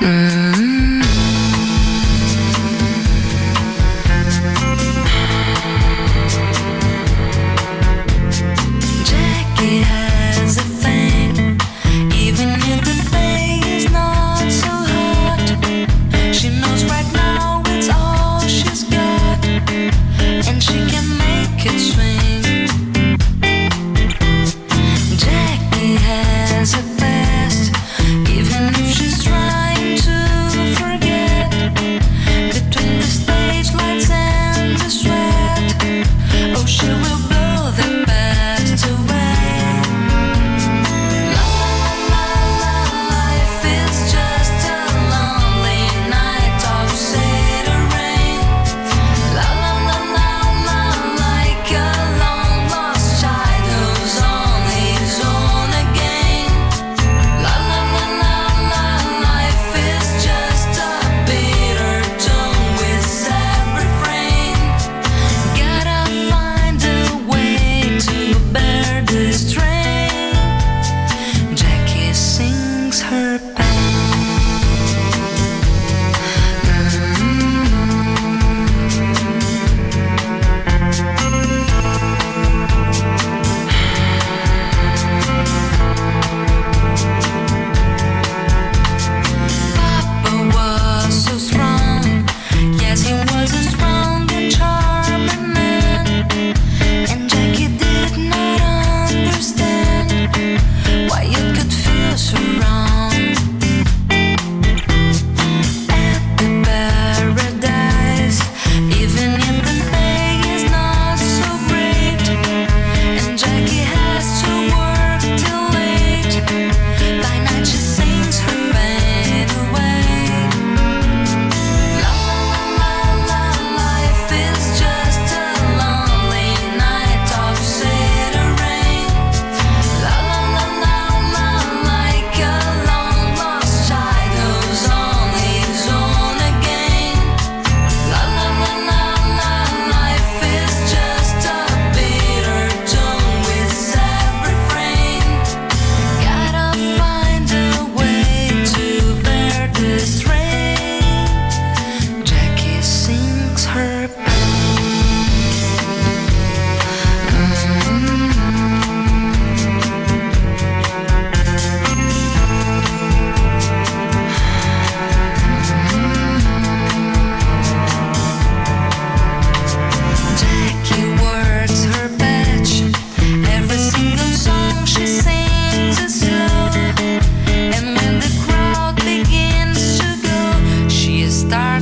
Mm-hmm.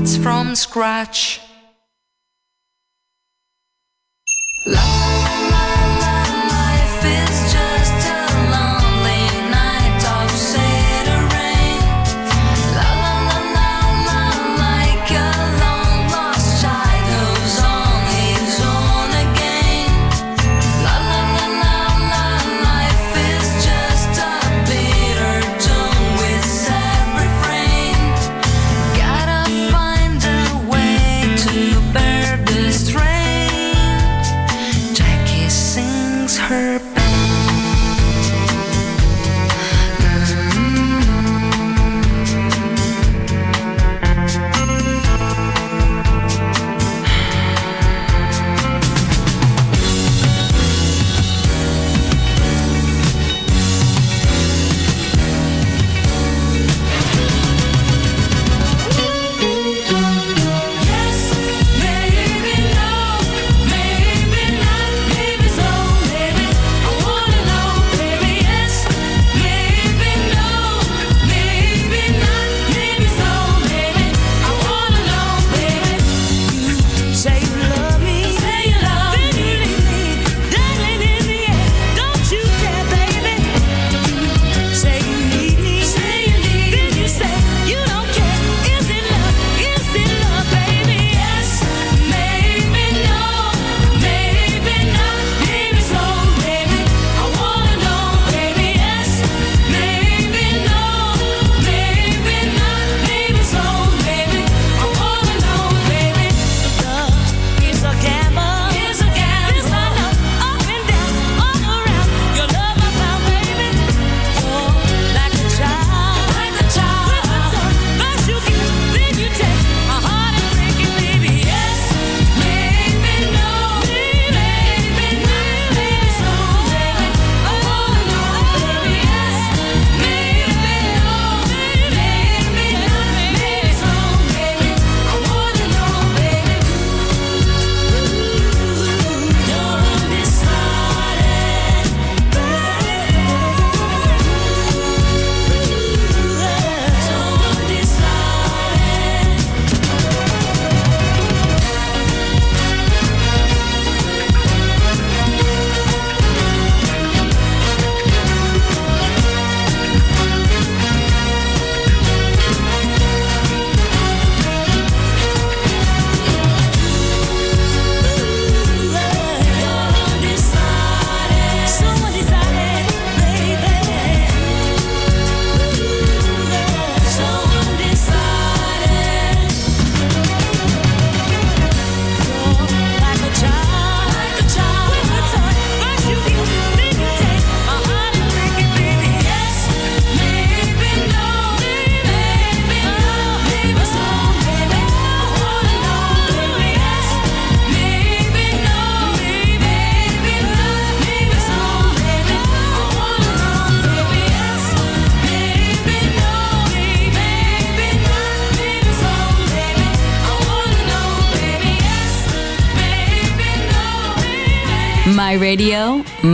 beats from scratch.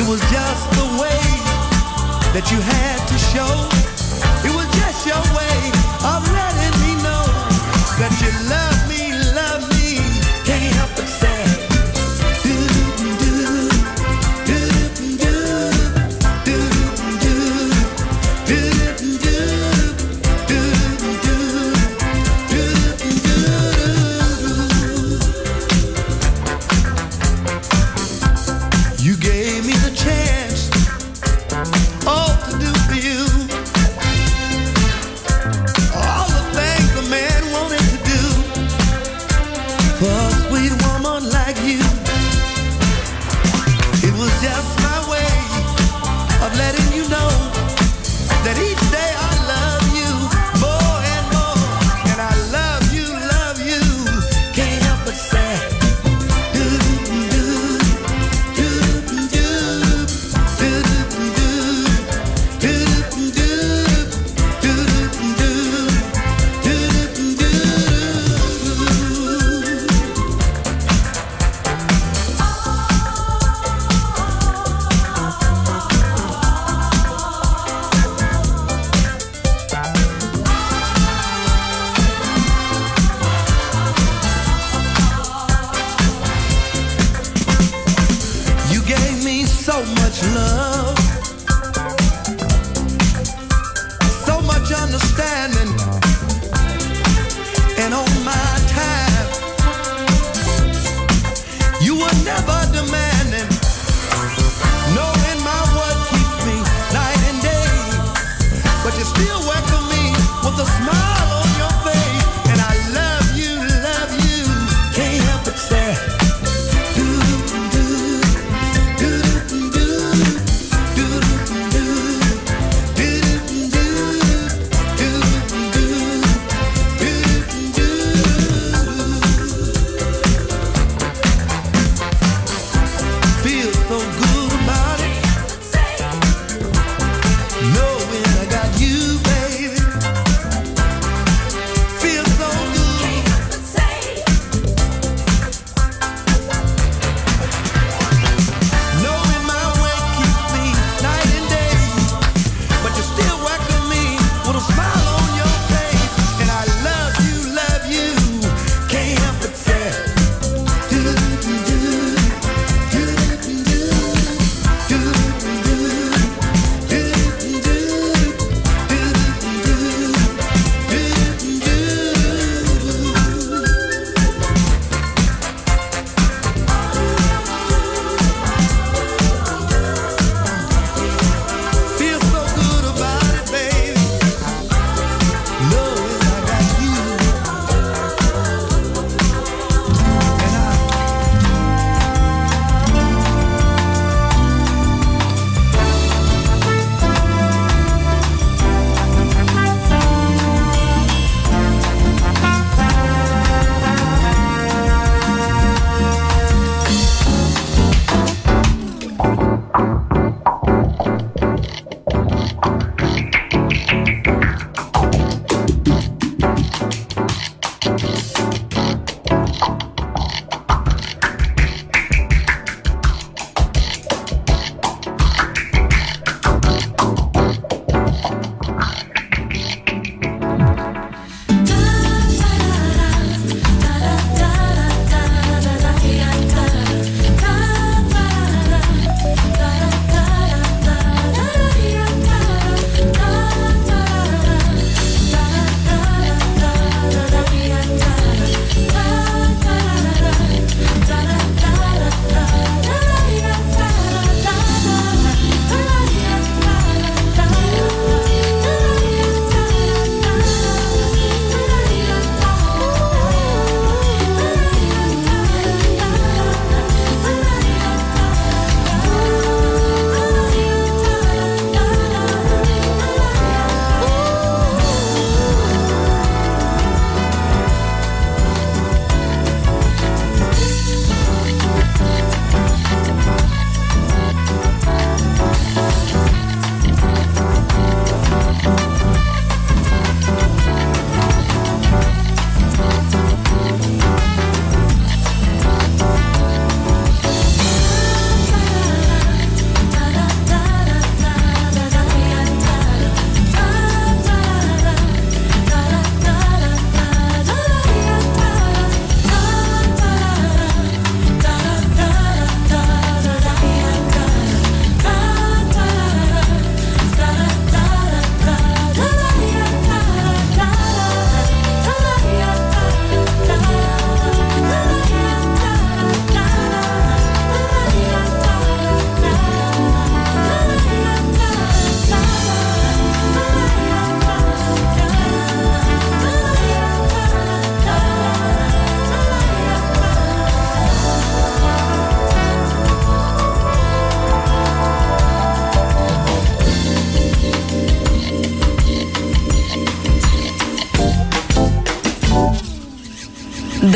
It was just the way that you had to show. It was just your way of letting me know that you love. still wet.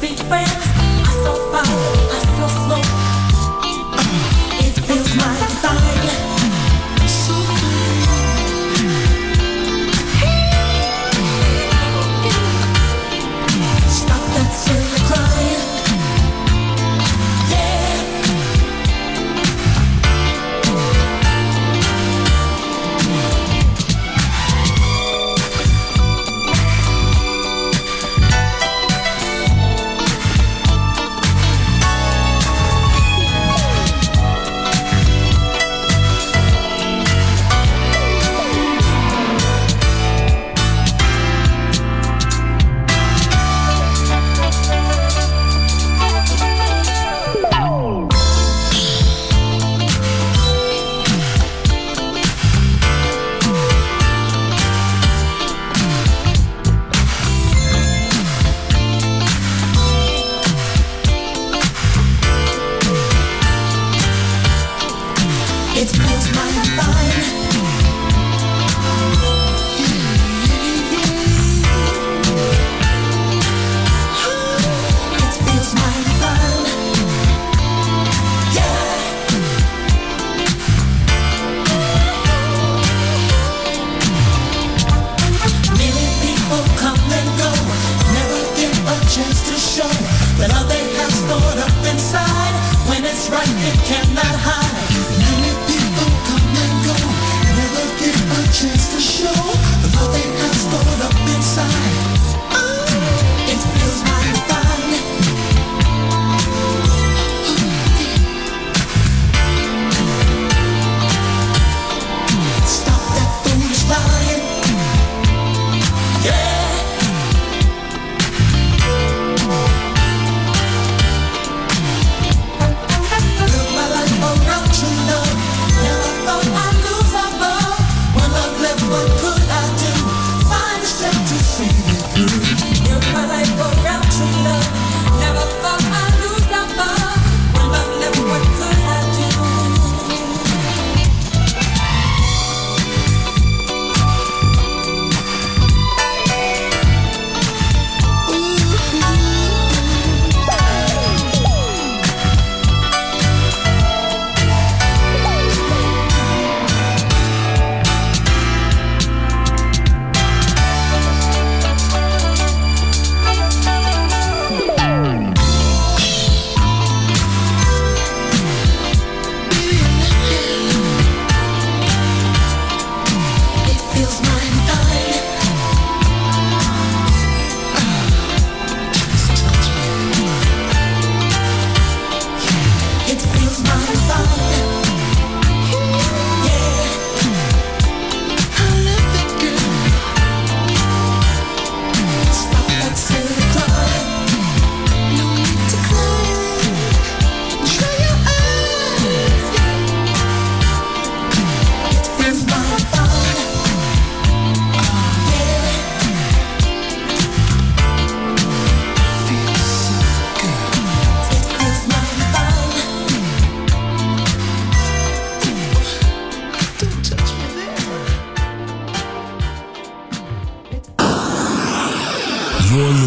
be friends.